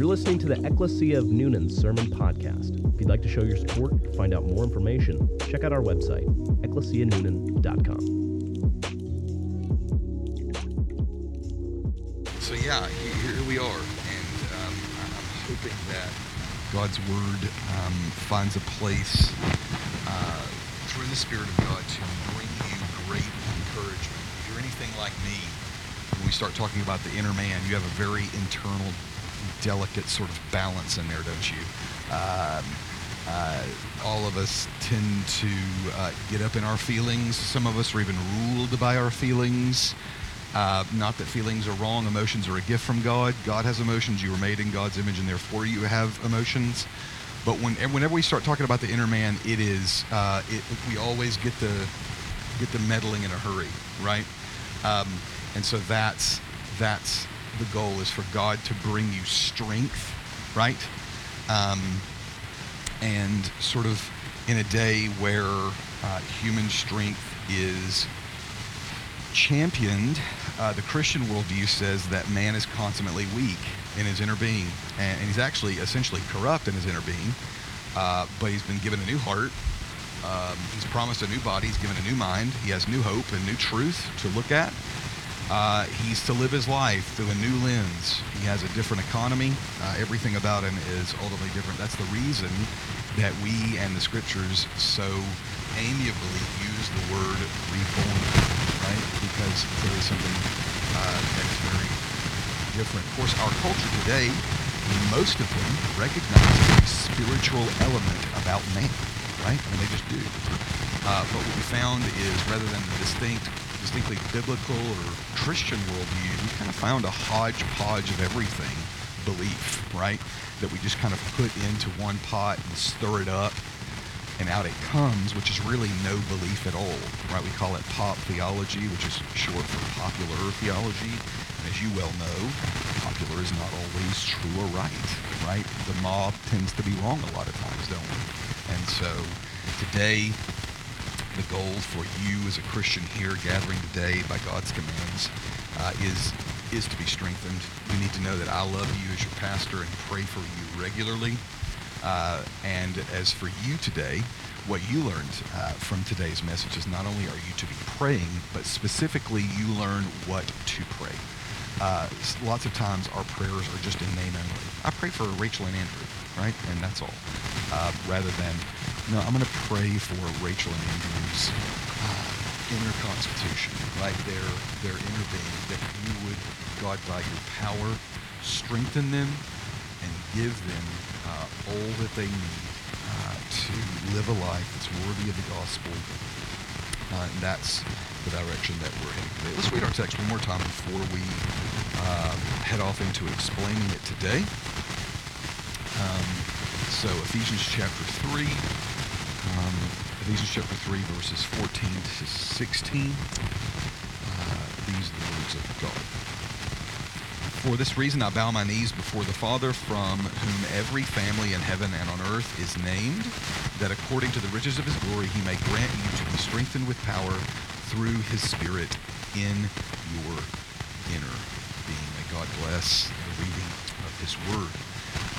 You're listening to the Ecclesia of Noonan Sermon Podcast. If you'd like to show your support or find out more information, check out our website, ecclesianoonan.com. So yeah, here, here we are, and um, I'm hoping that God's word um, finds a place uh, through the Spirit of God to bring you great encouragement. If you're anything like me, when we start talking about the inner man, you have a very internal, delicate sort of balance in there, don't you? Um, uh, all of us tend to uh, get up in our feelings. Some of us are even ruled by our feelings. Uh, not that feelings are wrong. Emotions are a gift from God. God has emotions. You were made in God's image, and therefore you have emotions. But when, whenever we start talking about the inner man, it is uh, it, we always get the get the meddling in a hurry, right? Um, and so that's that's the goal is for God to bring you strength, right? Um, and sort of in a day where uh, human strength is championed, uh, the Christian worldview says that man is consummately weak in his inner being, and, and he's actually essentially corrupt in his inner being. Uh, but he's been given a new heart. Um, he's promised a new body. He's given a new mind. He has new hope and new truth to look at. Uh, he's to live his life through a new lens. He has a different economy. Uh, everything about him is ultimately different. That's the reason that we and the scriptures so amiably use the word reborn, right? Because there is something uh, that is very different. Of course, our culture today, most of them recognize a spiritual element about man, right? I mean, they just do. Uh, but what we found is rather than the distinct distinctly biblical or Christian worldview, we kind of found a hodgepodge of everything belief, right? That we just kind of put into one pot and stir it up, and out it comes, which is really no belief at all, right? We call it pop theology, which is short for popular theology. And as you well know, popular is not always true or right, right? The mob tends to be wrong a lot of times, don't we? And so today, the goal for you as a Christian here gathering today by God's commands uh, is is to be strengthened. You need to know that I love you as your pastor and pray for you regularly. Uh, and as for you today, what you learned uh, from today's message is not only are you to be praying, but specifically you learn what to pray. Uh, lots of times our prayers are just in name only. I pray for Rachel and Andrew, right? And that's all. Uh, rather than, no, I'm going to pray for Rachel and Andrew's uh, inner constitution, right? Their, their inner being, that you would, God, by your power, strengthen them and give them uh, all that they need uh, to live a life that's worthy of the gospel. Uh, and that's the direction that we're heading today. Let's read our text one more time before we uh, head off into explaining it today. Um, so Ephesians chapter 3, um, Ephesians chapter 3, verses 14 to 16. Uh, these are the words of God. For this reason I bow my knees before the Father, from whom every family in heaven and on earth is named, that according to the riches of his glory he may grant you to be strengthened with power through his Spirit in your inner being. May God bless the reading of his word.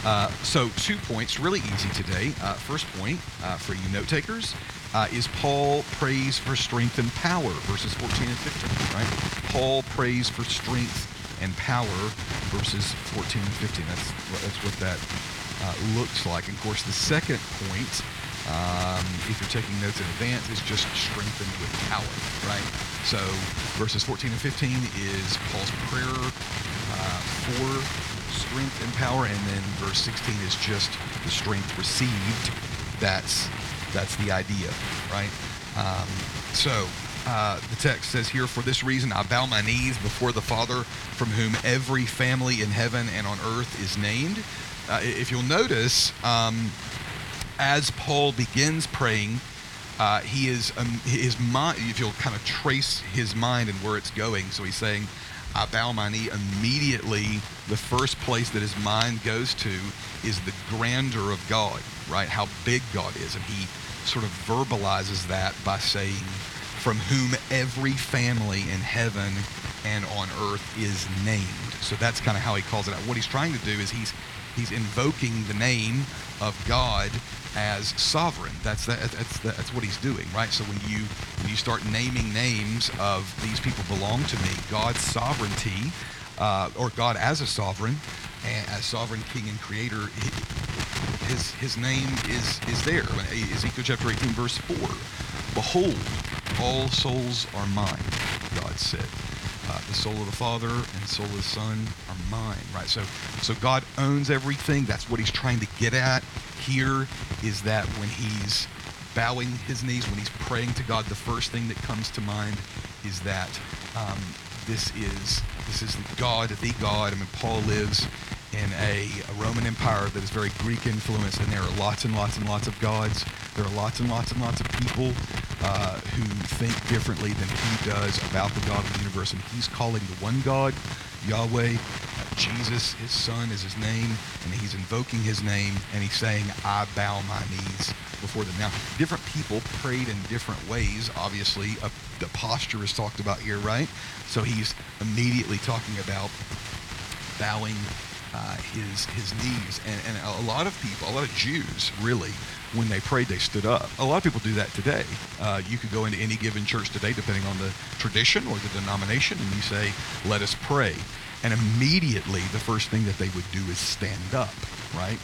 Uh, so, two points, really easy today. Uh, first point uh, for you note takers uh, is Paul prays for strength and power, verses 14 and 15, right? Paul prays for strength and power, verses 14 and 15. That's, that's what that uh, looks like. And of course, the second point, um, if you're taking notes in advance, is just strengthened with power, right? So, verses 14 and 15 is Paul's prayer uh, for strength and power, and then verse 16 is just the strength received. That's that's the idea, right? Um, so uh, the text says here, For this reason I bow my knees before the Father, from whom every family in heaven and on earth is named. Uh, if you'll notice, um, as Paul begins praying, uh, he is um, his mind. If you'll kind of trace his mind and where it's going, so he's saying, "I bow my knee." Immediately, the first place that his mind goes to is the grandeur of God, right? How big God is, and he sort of verbalizes that by saying, "From whom every family in heaven and on earth is named. So that's kind of how he calls it out. What he's trying to do is he's he's invoking the name of God as sovereign. That's that, that's that's what he's doing, right? So when you when you start naming names of these people belong to me, God's sovereignty, uh, or God as a sovereign, and as sovereign King and Creator, his his name is is there. Ezekiel chapter 18, verse four. Behold, all souls are mine. God said. Uh, the soul of the Father and the soul of the Son are mine, right? So, so God owns everything. That's what He's trying to get at here. Is that when He's bowing His knees, when He's praying to God, the first thing that comes to mind is that um, this is this is the God, the God. I mean, Paul lives in a, a, Roman Empire that is very Greek influenced, and there are lots and lots and lots of gods. There are lots and lots and lots of people uh, who think differently than he does about the God of the universe, and he's calling the one God Yahweh. Uh, Jesus, his son, is his name, and he's invoking his name, and he's saying, I bow my knees before them. Now, different people prayed in different ways, obviously. Uh, the posture is talked about here, right? So he's immediately talking about bowing uh, his his knees. And, and a lot of people, a lot of Jews, really, when they prayed, they stood up. A lot of people do that today. Uh, you could go into any given church today, depending on the tradition or the denomination, and you say, "Let us pray." And immediately, the first thing that they would do is stand up, right?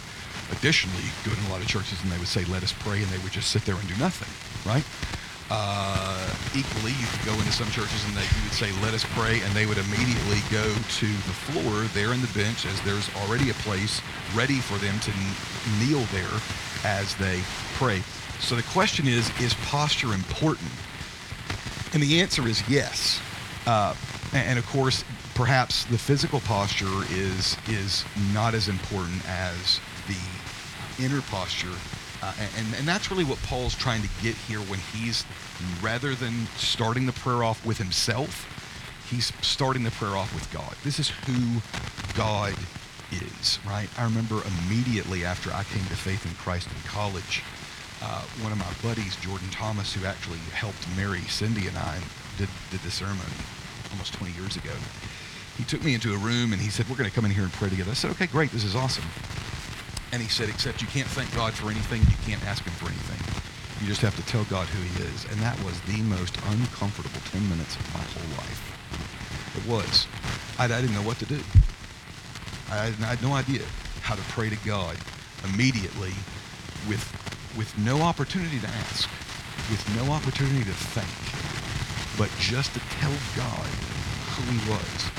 Additionally, go to a lot of churches and they would say, "Let us pray," and they would just sit there and do nothing, right? Uh, equally, you could go into some churches and they you would say, "Let us pray," and they would immediately go to the floor there in the bench, as there's already a place ready for them to kneel there as they pray. So the question is: Is posture important? And the answer is yes. Uh, and of course, perhaps the physical posture is is not as important as the inner posture uh, and, and that's really what Paul's trying to get here when he's, rather than starting the prayer off with himself, he's starting the prayer off with God. This is who God is, right? I remember immediately after I came to faith in Christ in college, uh, one of my buddies, Jordan Thomas, who actually helped marry Cindy and I, did, did the ceremony almost 20 years ago. He took me into a room and he said, We're going to come in here and pray together. I said, Okay, great. This is awesome. And he said, except you can't thank God for anything, you can't ask him for anything. You just have to tell God who he is. And that was the most uncomfortable 10 minutes of my whole life. It was. I, I didn't know what to do. I, I had no idea how to pray to God immediately with, with no opportunity to ask, with no opportunity to thank, but just to tell God who he was.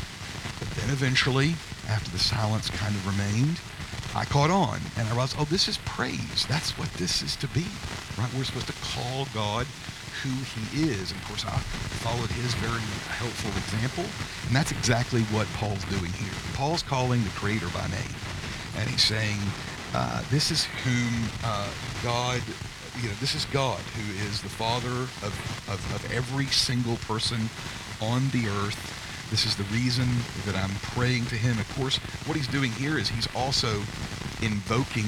But then eventually, after the silence kind of remained, I caught on and I realized, oh, this is praise. That's what this is to be, right? We're supposed to call God who he is. And of course, I followed his very helpful example. And that's exactly what Paul's doing here. Paul's calling the Creator by name. And he's saying, uh, this is whom uh, God, you know, this is God who is the Father of, of, of every single person on the earth this is the reason that I'm praying to him. Of course, what he's doing here is he's also invoking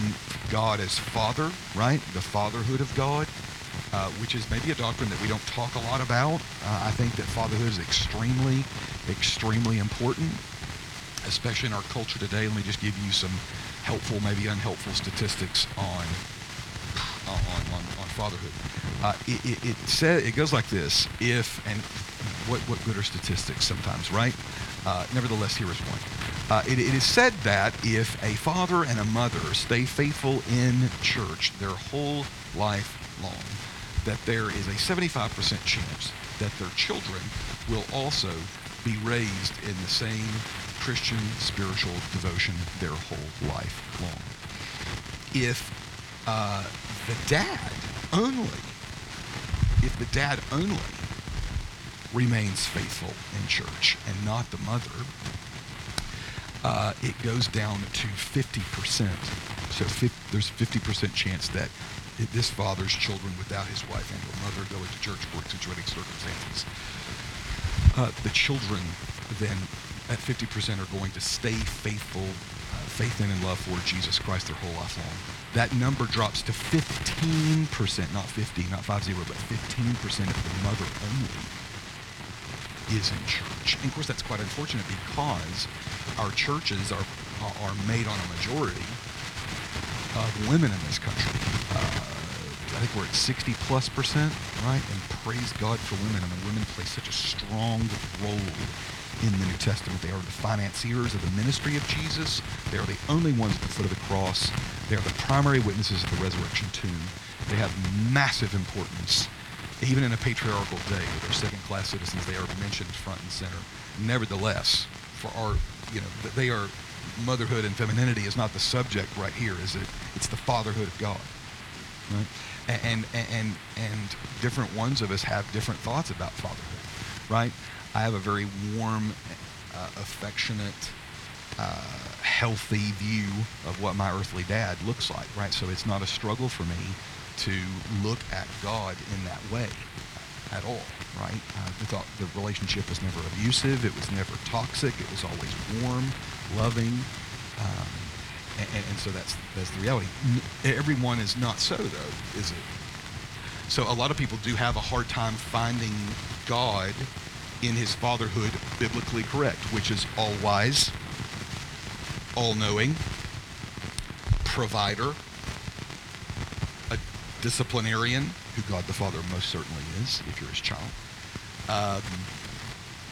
God as Father, right? The fatherhood of God, uh, which is maybe a doctrine that we don't talk a lot about. Uh, I think that fatherhood is extremely, extremely important, especially in our culture today. Let me just give you some helpful, maybe unhelpful statistics on on, on, on fatherhood. Uh, it, it, it, it goes like this. If, and what, what good are statistics sometimes, right? Uh, nevertheless, here is one. Uh, it, it is said that if a father and a mother stay faithful in church their whole life long, that there is a 75% chance that their children will also be raised in the same Christian spiritual devotion their whole life long. If uh, the dad only, if the dad only remains faithful in church and not the mother, uh, it goes down to 50%. So 50, there's 50% chance that this father's children without his wife and or mother going to church for extenuating circumstances. Uh, the children then at 50% are going to stay faithful, uh, faith in and love for Jesus Christ their whole life long. That number drops to 15%, not 50, not 50, but 15% if the mother only is in church. And of course, that's quite unfortunate because our churches are are made on a majority of women in this country. Uh, I think we're at 60 plus percent, right? And praise God for women. I mean, women play such a strong role in the New Testament. They are the financiers of the ministry of Jesus. They are the only ones at the foot of the cross. They are the primary witnesses of the resurrection tomb. They have massive importance. Even in a patriarchal day they're second class citizens, they are mentioned front and center. Nevertheless, for our, you know, they are, motherhood and femininity is not the subject right here, is it? It's the fatherhood of God. Right? And, and, and, and different ones of us have different thoughts about fatherhood, right? I have a very warm, uh, affectionate, uh, healthy view of what my earthly dad looks like, right? So it's not a struggle for me to look at God in that way at all, right? Uh, thought the relationship was never abusive. It was never toxic. It was always warm, loving. Um, and, and, so that's that's the reality. Everyone is not so, though, is it? So a lot of people do have a hard time finding God in his fatherhood biblically correct, which is all wise, all knowing, provider, a disciplinarian, who God the Father most certainly is, if you're his child, um,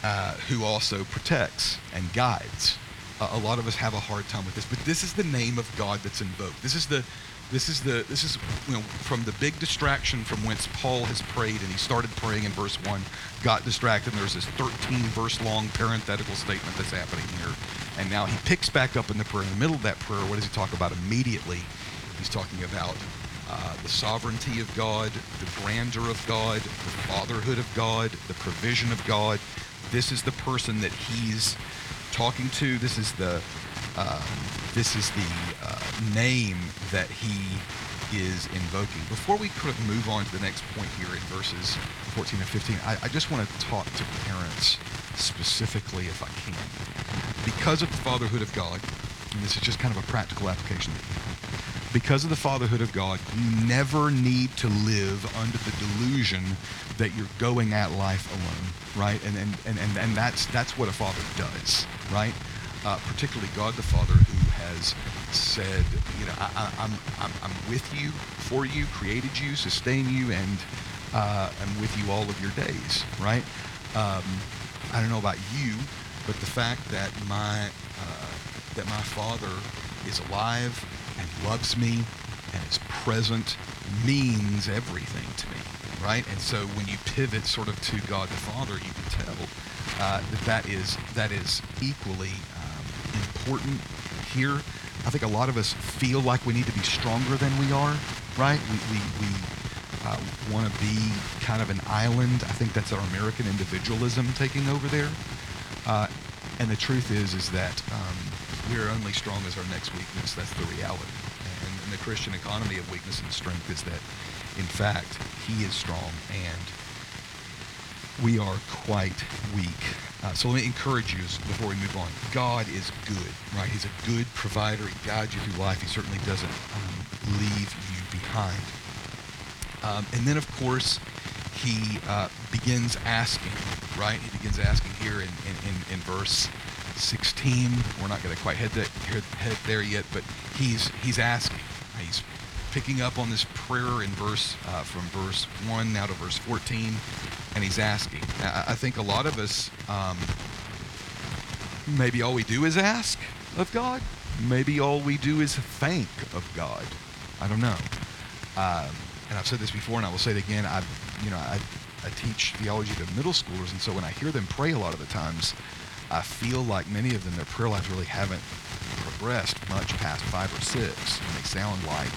uh, who also protects and guides. Uh, a lot of us have a hard time with this, but this is the name of God that's invoked. This is the this is the this is you know from the big distraction from whence Paul has prayed and he started praying in verse 1 got distracted and there's this 13 verse long parenthetical statement that's happening here and now he picks back up in the prayer in the middle of that prayer what does he talk about immediately he's talking about uh, the sovereignty of God the grandeur of God the fatherhood of God the provision of God this is the person that he's talking to this is the um, this is the uh, name that he is invoking. Before we of move on to the next point here in verses 14 and 15, I, I just want to talk to parents specifically, if I can. Because of the fatherhood of God, and this is just kind of a practical application, because of the fatherhood of God, you never need to live under the delusion that you're going at life alone, right? And and, and, and, and that's that's what a father does, right? uh, particularly God the Father, who has said, you know, I, am I'm, I'm, I'm with you, for you, created you, sustain you, and uh, I'm with you all of your days, right? Um, I don't know about you, but the fact that my uh, that my Father is alive and loves me and is present means everything to me, right? And so when you pivot sort of to God the Father, you can tell uh, that that is that is equally important here. I think a lot of us feel like we need to be stronger than we are, right? We, we, we uh, want to be kind of an island. I think that's our American individualism taking over there. Uh, and the truth is, is that um, we are only strong as our next weakness. That's the reality. And, the Christian economy of weakness and strength is that, in fact, He is strong and we are quite weak. Uh, so let me encourage you before we move on. God is good, right? He's a good provider. He guides you through life. He certainly doesn't um, leave you behind. Um, and then, of course, he uh, begins asking, right? He begins asking here in, in, in, in verse 16. We're not going to quite head, head there yet, but he's, he's asking. He's picking up on this prayer in verse uh, from verse 1 now to verse 14 and he's asking. I think a lot of us um, maybe all we do is ask of god. Maybe all we do is thank of god. I don't know. Um, and i've said this before and i will say it again. I you know I, I teach theology to middle schoolers and so when i hear them pray a lot of the times i feel like many of them their prayer lives really haven't progressed much past five or six and they sound like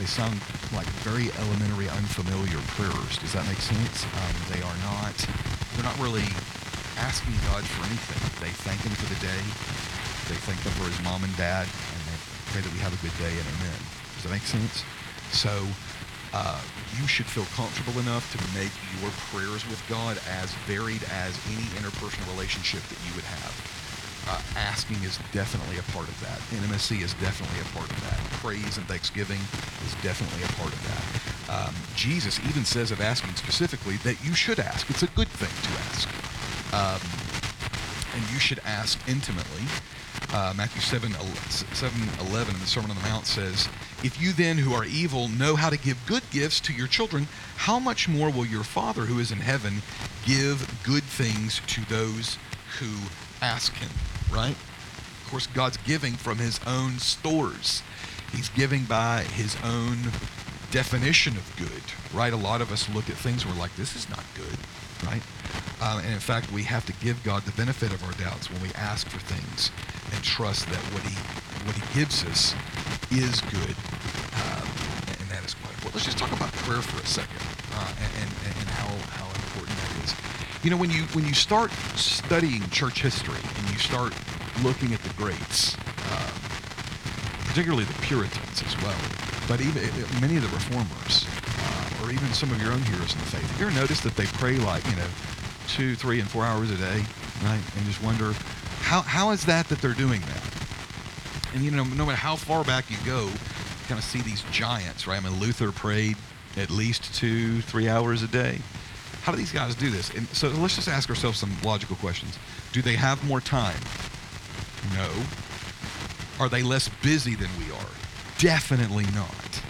they sound like very elementary, unfamiliar prayers. Does that make sense? Um, they are not. They're not really asking God for anything. They thank Him for the day. They thank Him for His mom and dad, and they pray that we have a good day and Amen. Does that make sense? So. Uh, you should feel comfortable enough to make your prayers with God as varied as any interpersonal relationship that you would have uh, asking is definitely a part of that. Intimacy is definitely a part of that. Praise and thanksgiving is definitely a part of that. Um, Jesus even says of asking specifically that you should ask. It's a good thing to ask. Um, and you should ask intimately. Uh, Matthew 7, 7 11 in the Sermon on the Mount says, If you then who are evil know how to give good gifts to your children, how much more will your Father who is in heaven give good things to those who ask him? Right? Of course, God's giving from his own stores. He's giving by his own definition of good, right? A lot of us look at things, we're like, this is not good, right? Um, and in fact, we have to give God the benefit of our doubts when we ask for things and trust that what He what He gives us is good, um, and that is quite important. Let's just talk about prayer for a second, uh, and, and, and how how important that is. You know, when you when you start studying church history and you start looking at the greats, um, particularly the Puritans as well, but even many of the reformers, uh, or even some of your own heroes in the faith, you ever notice that they pray like you know two, three, and four hours a day, right? And just wonder how how is that that they're doing that? And you know, no matter how far back you go, you kind of see these giants, right? I mean, Luther prayed at least two, three hours a day. How do these guys do this? And so let's just ask ourselves some logical questions. Do they have more time? No. Are they less busy than we are? Definitely not.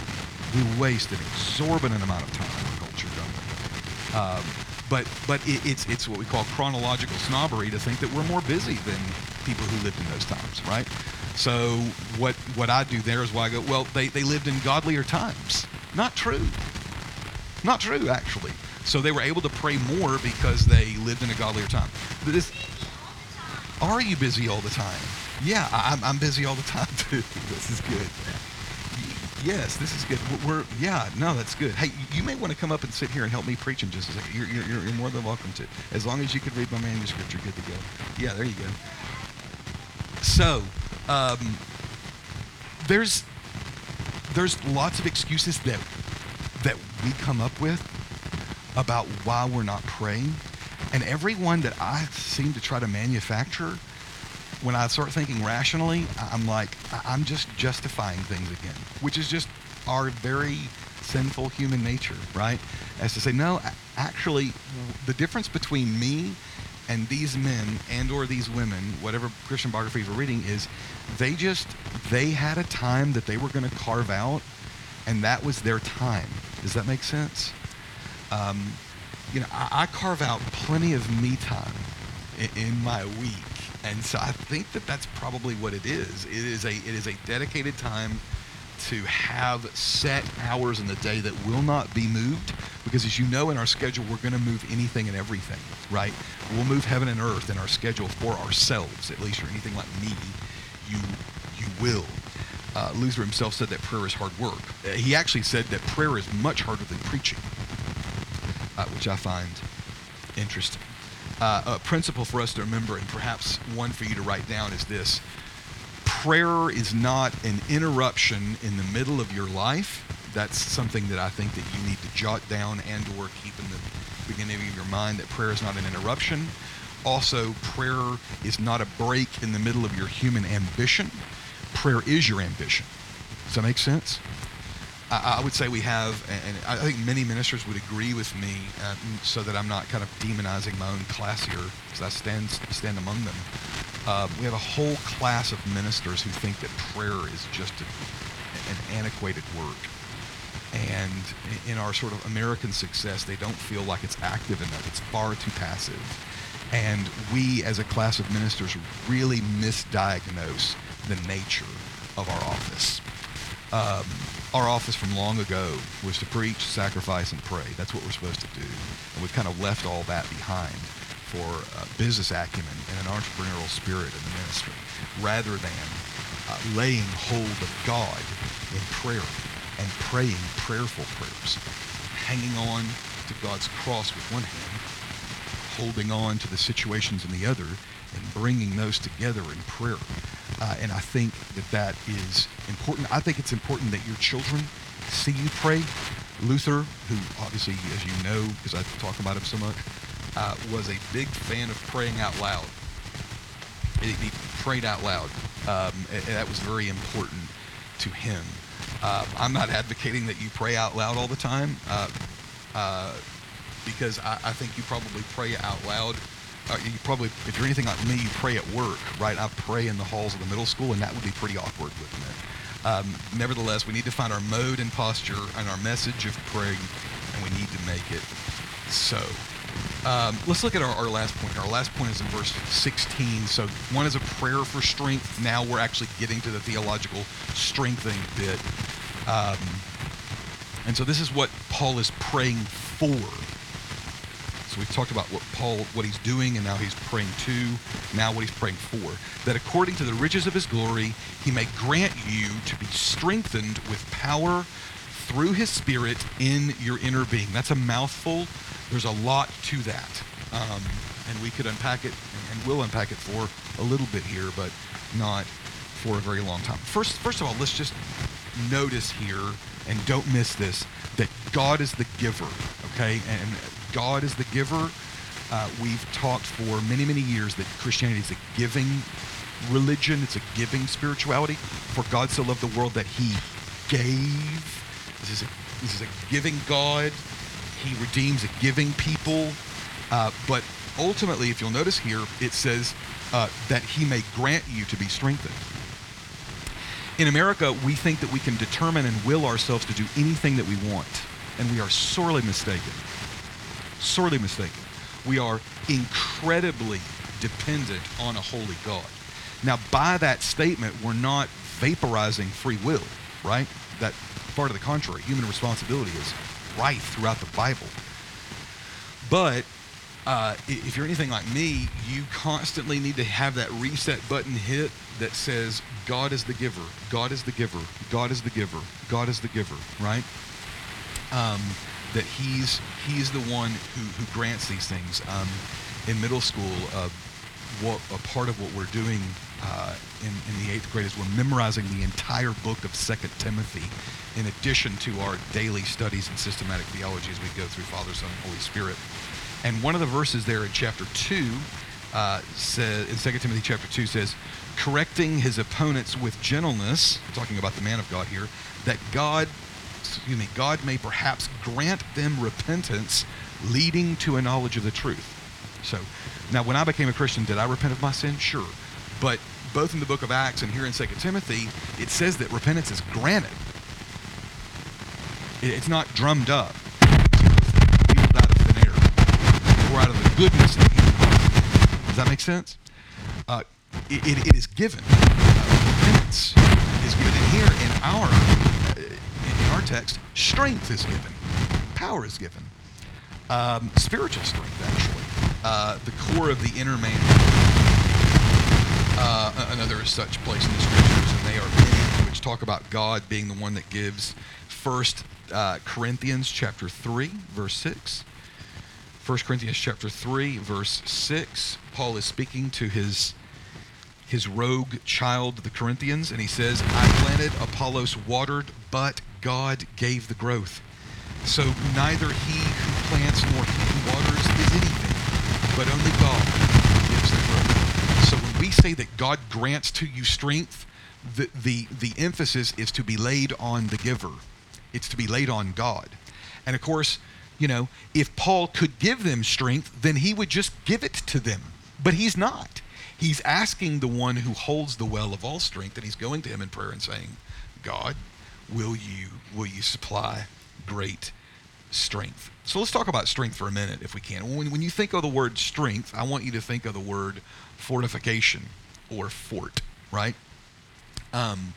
We waste an exorbitant amount of time in culture, don't we? Um, but but it, it's it's what we call chronological snobbery to think that we're more busy than people who lived in those times, right? So what what I do there is why I go, well, they, they lived in godlier times. Not true. Not true, actually. So they were able to pray more because they lived in a godlier time. This, are you busy all the time? Yeah, I'm, I'm busy all the time too. This is good. Yes, this is good. We're, we're, yeah, no, that's good. Hey, you may want to come up and sit here and help me preach in just a second. You're, you're, you're more than welcome to. As long as you can read my manuscript, you're good to go. Yeah, there you go. So, um, there's there's lots of excuses that that we come up with about why we're not praying, and every one that I seem to try to manufacture when I start thinking rationally, I'm like, I'm just justifying things again, which is just our very sinful human nature, right? As to say, no, actually, the difference between me and these men and or these women, whatever Christian biographies we're reading, is they just they had a time that they were going to carve out, and that was their time. Does that make sense? Um, you know, I, I carve out plenty of me time in, in my week and so I think that that's probably what it is. It is a it is a dedicated time to have set hours in the day that will not be moved because as you know in our schedule we're going to move anything and everything right? We'll move heaven and earth in our schedule for ourselves at least or anything like me you you will. Uh, luther himself said that prayer is hard work. Uh, he actually said that prayer is much harder than preaching uh, which i find interesting. Uh, a principle for us to remember, and perhaps one for you to write down, is this. Prayer is not an interruption in the middle of your life. That's something that I think that you need to jot down and or keep in the beginning of your mind that prayer is not an interruption. Also, prayer is not a break in the middle of your human ambition. Prayer is your ambition. Does that make sense? I, would say we have, and I think many ministers would agree with me, uh, so that I'm not kind of demonizing my own class here, because I stand stand among them. Uh, we have a whole class of ministers who think that prayer is just a, an antiquated word. And in our sort of American success, they don't feel like it's active enough. It's far too passive. And we, as a class of ministers, really misdiagnose the nature of our office. Um, our office from long ago was to preach, sacrifice, and pray. That's what we're supposed to do. And we've kind of left all that behind for uh, business acumen and an entrepreneurial spirit in the ministry rather than uh, laying hold of God in prayer and praying prayerful prayers, hanging on to God's cross with one hand, holding on to the situations in the other, and bringing those together in prayer. Uh, and I think that that is important. I think it's important that your children see you pray. Luther, who obviously, as you know, because I talk about him so much, uh, was a big fan of praying out loud. He, prayed out loud. Um, and, that was very important to him. Uh, I'm not advocating that you pray out loud all the time uh, uh, because I, I think you probably pray out loud uh, you probably, if you're anything like me, you pray at work, right? I pray in the halls of the middle school, and that would be pretty awkward, wouldn't it? Um, nevertheless, we need to find our mode and posture and our message of praying, and we need to make it so. Um, let's look at our, our last point. Our last point is in verse 16. So one is a prayer for strength. Now we're actually getting to the theological strengthening bit. Um, and so this is what Paul is praying for. So we've talked about what Paul, what he's doing, and now he's praying to. Now what he's praying for. That according to the riches of his glory, he may grant you to be strengthened with power through his spirit in your inner being. That's a mouthful. There's a lot to that. Um, and we could unpack it, and we'll unpack it for a little bit here, but not for a very long time. First, first of all, let's just notice here, and don't miss this, that God is the giver, okay? And God is the giver. Uh, we've talked for many, many years that Christianity is a giving religion, it's a giving spirituality. For God so loved the world that he gave. This is a, this is a giving God. He redeems a giving people. Uh, but ultimately, if you'll notice here, it says uh, that he may grant you to be strengthened. In America, we think that we can determine and will ourselves to do anything that we want, and we are sorely mistaken. Sorely mistaken. We are incredibly dependent on a holy God. Now, by that statement, we're not vaporizing free will, right? That far to the contrary, human responsibility is rife throughout the Bible. But uh, if you're anything like me, you constantly need to have that reset button hit that says, God is the giver, God is the giver, God is the giver, God is the giver, right? Um, that he's he's the one who, who grants these things. Um, in middle school, uh, what a part of what we're doing uh, in, in the eighth grade is we're memorizing the entire book of Second Timothy, in addition to our daily studies in systematic theology as we go through Father, Son, and Holy Spirit. And one of the verses there in chapter 2 uh, says, in 2 Timothy chapter 2 says, correcting his opponents with gentleness, talking about the man of God here, that God, excuse me, God may perhaps grant them repentance leading to a knowledge of the truth. So, now when I became a Christian, did I repent of my sin? Sure. But both in the book of Acts and here in 2 Timothy, it says that repentance is granted. It's not drummed up It's out of the goodness of Him. Does that make sense? Uh, it, it, it is given. Uh, repentance is given. Here in our uh, in our text, strength is given, power is given, um, spiritual strength actually. Uh, the core of the inner man. Uh, another such place in the scriptures, and they are many, which talk about God being the one that gives. First uh, Corinthians chapter three, verse six. 1 Corinthians chapter 3 verse 6 Paul is speaking to his his rogue child the Corinthians and he says I planted Apollos watered but God gave the growth. So neither he who plants nor he who waters is anything but only God gives the growth. So when we say that God grants to you strength the the the emphasis is to be laid on the giver. It's to be laid on God. And of course you know, if Paul could give them strength, then he would just give it to them. But he's not. He's asking the one who holds the well of all strength, and he's going to him in prayer and saying, God, will you will you supply great strength? So let's talk about strength for a minute, if we can. When, when you think of the word strength, I want you to think of the word fortification or fort, right? Um,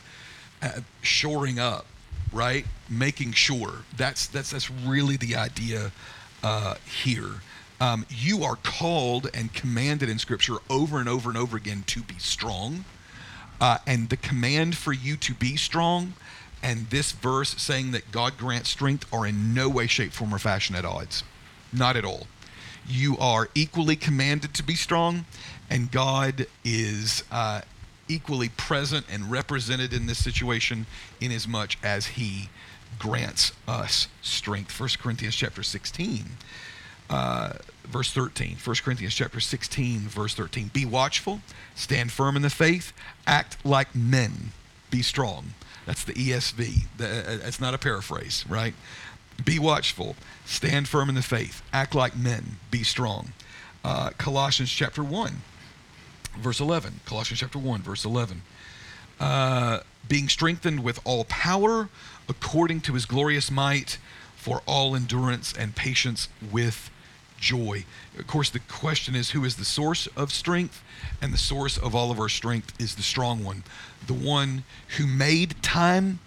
uh, shoring up, right? Making sure that's that's that's really the idea uh, here. Um, you are called and commanded in Scripture over and over and over again to be strong, uh, and the command for you to be strong, and this verse saying that God grants strength are in no way, shape, form, or fashion at odds. Not at all. You are equally commanded to be strong, and God is uh, equally present and represented in this situation in as much as he grants us strength. 1 corinthians chapter 16 uh, verse 13 1 corinthians chapter 16 verse 13 be watchful stand firm in the faith act like men be strong. That's the esv that's not a paraphrase right? Be watchful stand firm in the faith act like men be strong. Uh, Colossians chapter 1, verse 11. Colossians chapter 1, verse 11. Uh, being strengthened with all power according to his glorious might for all endurance and patience with joy. Of course, the question is who is the source of strength? And the source of all of our strength is the strong one, the one who made time,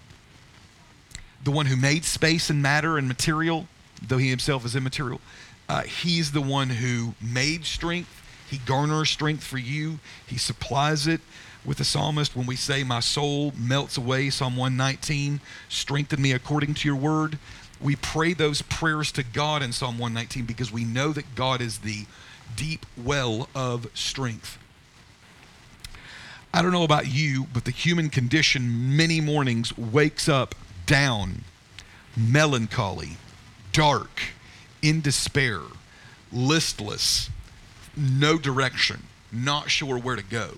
the one who made space and matter and material, though he himself is immaterial. Uh, he's the one who made strength. He garners strength for you, he supplies it with the psalmist when we say, My soul melts away, Psalm 119, strengthen me according to your word. We pray those prayers to God in Psalm 119 because we know that God is the deep well of strength. I don't know about you, but the human condition many mornings wakes up down, melancholy, dark, in despair, listless, no direction, not sure where to go.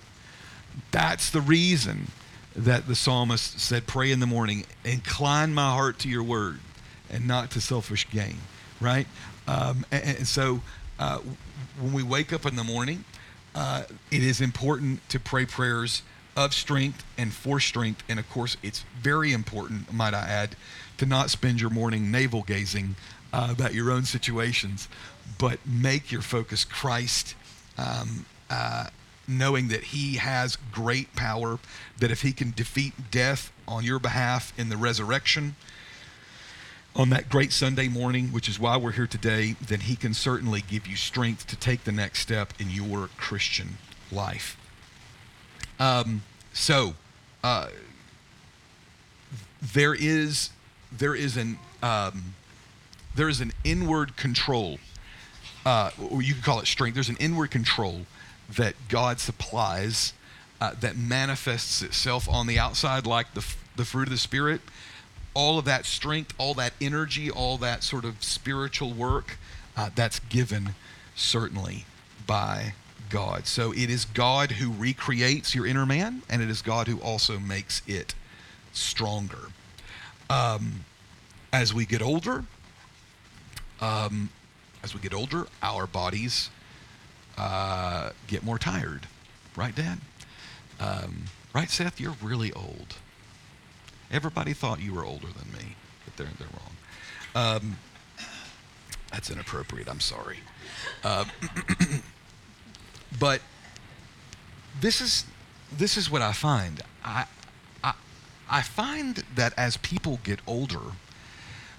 That's the reason that the psalmist said, Pray in the morning, incline my heart to your word and not to selfish gain, right? Um, and, and, so uh, when we wake up in the morning, uh, it is important to pray prayers of strength and for strength. And of course, it's very important, might I add, to not spend your morning navel gazing uh, about your own situations, but make your focus Christ. Um, uh, knowing that he has great power, that if he can defeat death on your behalf in the resurrection, on that great Sunday morning, which is why we're here today, then he can certainly give you strength to take the next step in your Christian life. Um, so, uh, there is there is an um, there is an inward control, uh, or you could call it strength. There's an inward control that God supplies uh, that manifests itself on the outside like the, the fruit of the Spirit. All of that strength, all that energy, all that sort of spiritual work, uh, that's given certainly by God. So it is God who recreates your inner man, and it is God who also makes it stronger. Um, as we get older, um, as we get older, our bodies uh, get more tired. Right, Dad? Um, right, Seth? You're really old. Everybody thought you were older than me, but they're, they're wrong. Um, that's inappropriate. I'm sorry. Uh, but this is this is what I find. I, I I find that as people get older,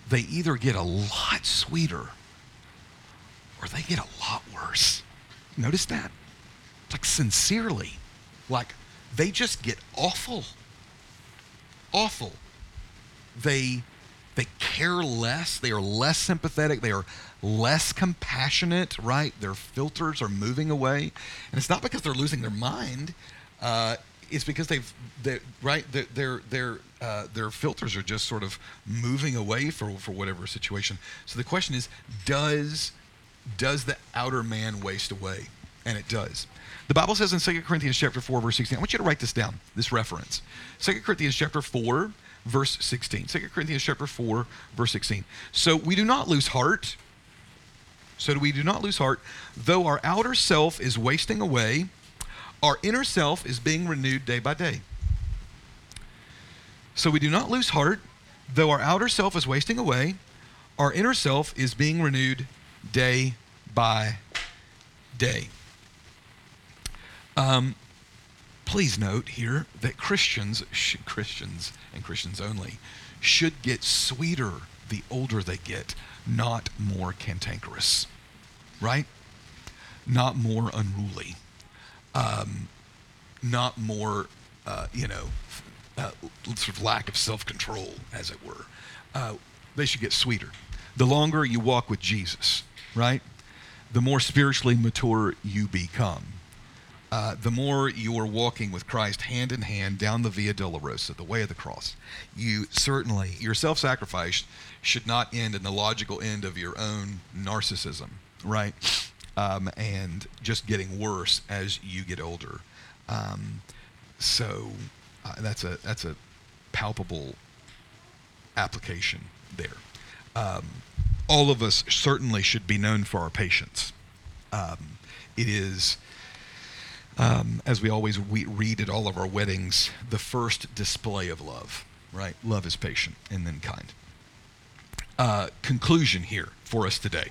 they either get a lot sweeter or they get a lot worse. Notice that? Like sincerely. Like they just get awful. Awful. They they care less. They are less sympathetic. They are less compassionate, right? Their filters are moving away. And it's not because they're losing their mind. Uh, it's because they've, right, their, their, uh, their filters are just sort of moving away for, for whatever situation. So the question is, does does the outer man waste away? And it does. The Bible says in 2 Corinthians chapter 4, verse 16, I want you to write this down, this reference. 2 Corinthians chapter 4, verse 16. 2 Corinthians chapter 4, verse 16. So we do not lose heart. So we do not lose heart. Though our outer self is wasting away, our inner self is being renewed day by day. So we do not lose heart. Though our outer self is wasting away, our inner self is being renewed day by day. Um, please note here that Christians, Christians and Christians only, should get sweeter the older they get, not more cantankerous, right? Not more unruly, um, not more, uh, you know, uh, sort of lack of self control, as it were. Uh, they should get sweeter. The longer you walk with Jesus, right? The more spiritually mature you become. Uh, the more you are walking with Christ hand in hand down the Via Dolorosa, the way of the cross, you certainly, your self sacrifice should not end in the logical end of your own narcissism, right? Um, and just getting worse as you get older. Um, so uh, that's a that's a palpable application there. Um, all of us certainly should be known for our patience. Um, it is, um, as we always we read at all of our weddings, the first display of love, right? Love is patient and then kind. Uh, conclusion here for us today.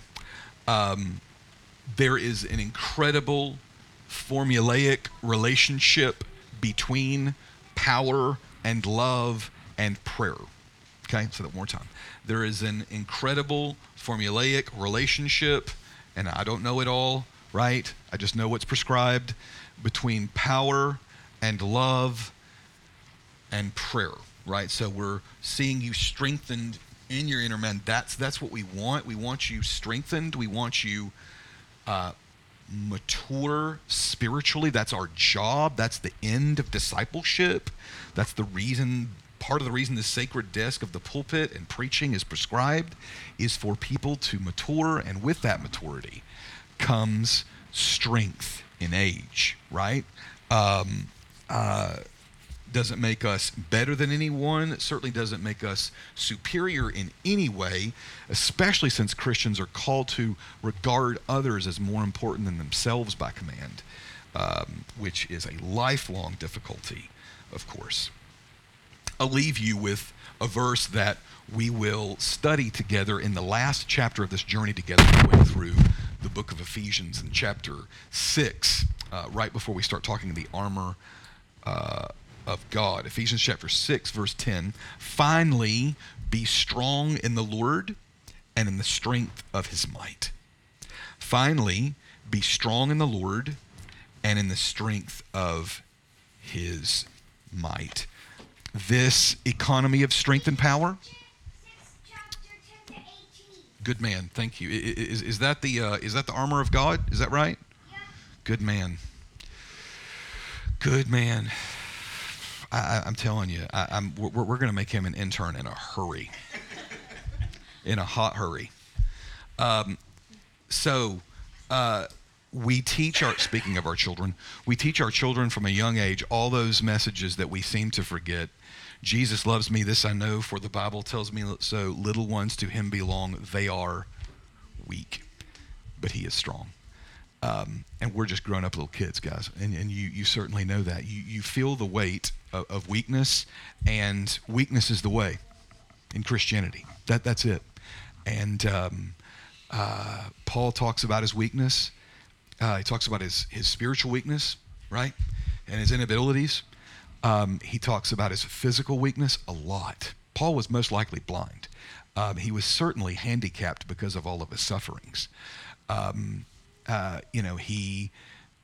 Um, there is an incredible formulaic relationship between power and love and prayer. Okay, so that one more time. There is an incredible formulaic relationship, and I don't know it all, right? I just know what's prescribed between power and love and prayer, right? So we're seeing you strengthened in your inner man. That's that's what we want. We want you strengthened. We want you uh, mature spiritually. That's our job. That's the end of discipleship. That's the reason part of the reason the sacred desk of the pulpit and preaching is prescribed is for people to mature, and with that maturity comes strength in age, right? Um, uh, doesn't make us better than anyone. Certainly doesn't make us superior in any way, especially since Christians are called to regard others as more important than themselves by command, um, which is a lifelong difficulty, of course. I'll leave you with a verse that we will study together in the last chapter of this journey together, going through the book of Ephesians in chapter 6, uh, right before we start talking the armor uh, of God. Ephesians chapter 6, verse 10. Finally, be strong in the Lord and in the strength of his might. Finally, be strong in the Lord and in the strength of his might this economy of strength and power? Good man, thank you. Is, is that the uh, is that the armor of God? Is that right? Good man. Good man. I, am telling you, I, am we're, we're going to make him an intern in a hurry, in a hot hurry. Um, so, uh, we teach our speaking of our children, we teach our children from a young age all those messages that we seem to forget Jesus loves me, this I know, for the Bible tells me so. Little ones to him belong. They are weak, but he is strong. Um, and we're just grown up little kids, guys. And, and you, you certainly know that. You, you feel the weight of, of weakness, and weakness is the way in Christianity. That, that's it. And um, uh, Paul talks about his weakness. Uh, he talks about his, his spiritual weakness, right? And his inabilities. Um, he talks about his physical weakness a lot. Paul was most likely blind. Um, he was certainly handicapped because of all of his sufferings. Um, uh, you know, he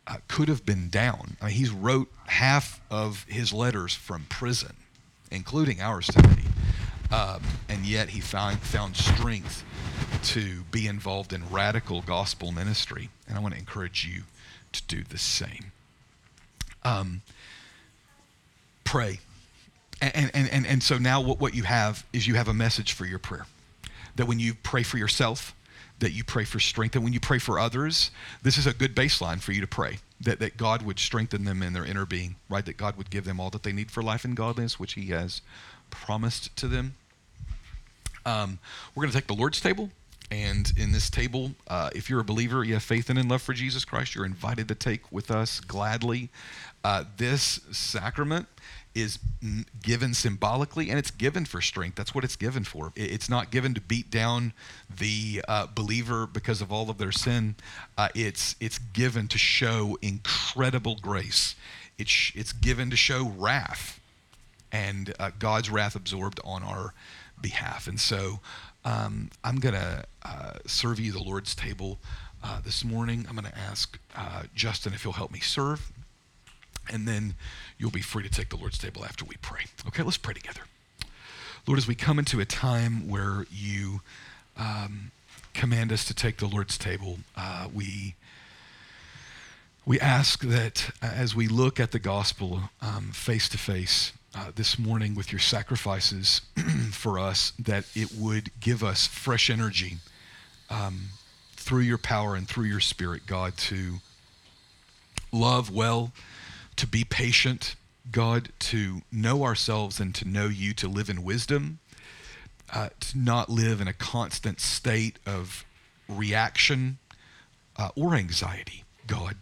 uh, could have been down. I mean, he's wrote half of his letters from prison, including ours, Timothy. Um, and yet he found, found strength to be involved in radical gospel ministry. And I want to encourage you to do the same. Um, pray. And, and, and, and so now what, what you have is you have a message for your prayer. That when you pray for yourself, that you pray for strength. And when you pray for others, this is a good baseline for you to pray. That, that God would strengthen them in their inner being, right? That God would give them all that they need for life and godliness, which He has promised to them. Um, we're going to take the Lord's table. And in this table, uh, if you're a believer, you have faith in and love for Jesus Christ, you're invited to take with us gladly uh, this sacrament is given symbolically and it's given for strength. That's what it's given for. It's not given to beat down the uh, believer because of all of their sin. Uh, it's, it's given to show incredible grace. It's, it's given to show wrath and uh, God's wrath absorbed on our behalf. And so um, I'm going to uh, serve you the Lord's table uh, this morning. I'm going to ask uh, Justin if he'll help me serve and then you'll be free to take the Lord's table after we pray. Okay, let's pray together. Lord, as we come into a time where you um, command us to take the Lord's table, uh, we we ask that uh, as we look at the gospel face to face this morning with your sacrifices for us, that it would give us fresh energy um, through your power and through your spirit, God, to love well to be patient, God, to know ourselves and to know you, to live in wisdom, uh, to not live in a constant state of reaction uh, or anxiety, God,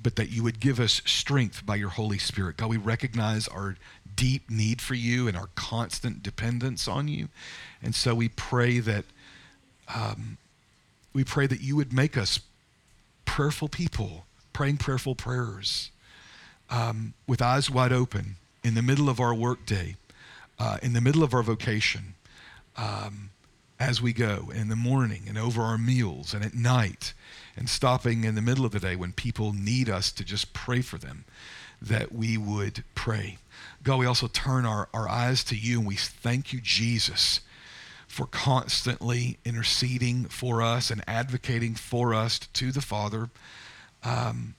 but that you would give us strength by your Holy Spirit. God, we recognize our deep need for you and our constant dependence on you. And so we pray that um, we pray that you would make us prayerful people, praying prayerful prayers, um, with eyes wide open in the middle of our workday, uh, in the middle of our vocation, um, as we go in the morning and over our meals and at night, and stopping in the middle of the day when people need us to just pray for them, that we would pray. God, we also turn our, our eyes to you and we thank you, Jesus, for constantly interceding for us and advocating for us to the Father um,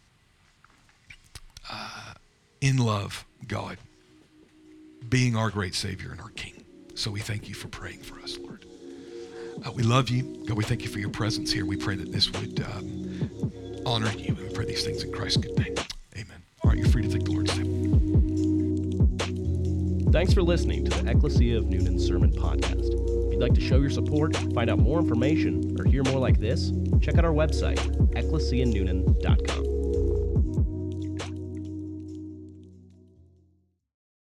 uh, in love, God, being our great Savior and our King. So we thank you for praying for us, Lord. Uh, we love you. God, we thank you for your presence here. We pray that this would um, honor you. And we pray these things in Christ's good name. All right, you're free to take the Lord's. Thanks for listening to the Ecclesia of Newnan Sermon Podcast. If you'd like to show your support, find out more information, or hear more like this, check out our website, ecclesianewnan.com.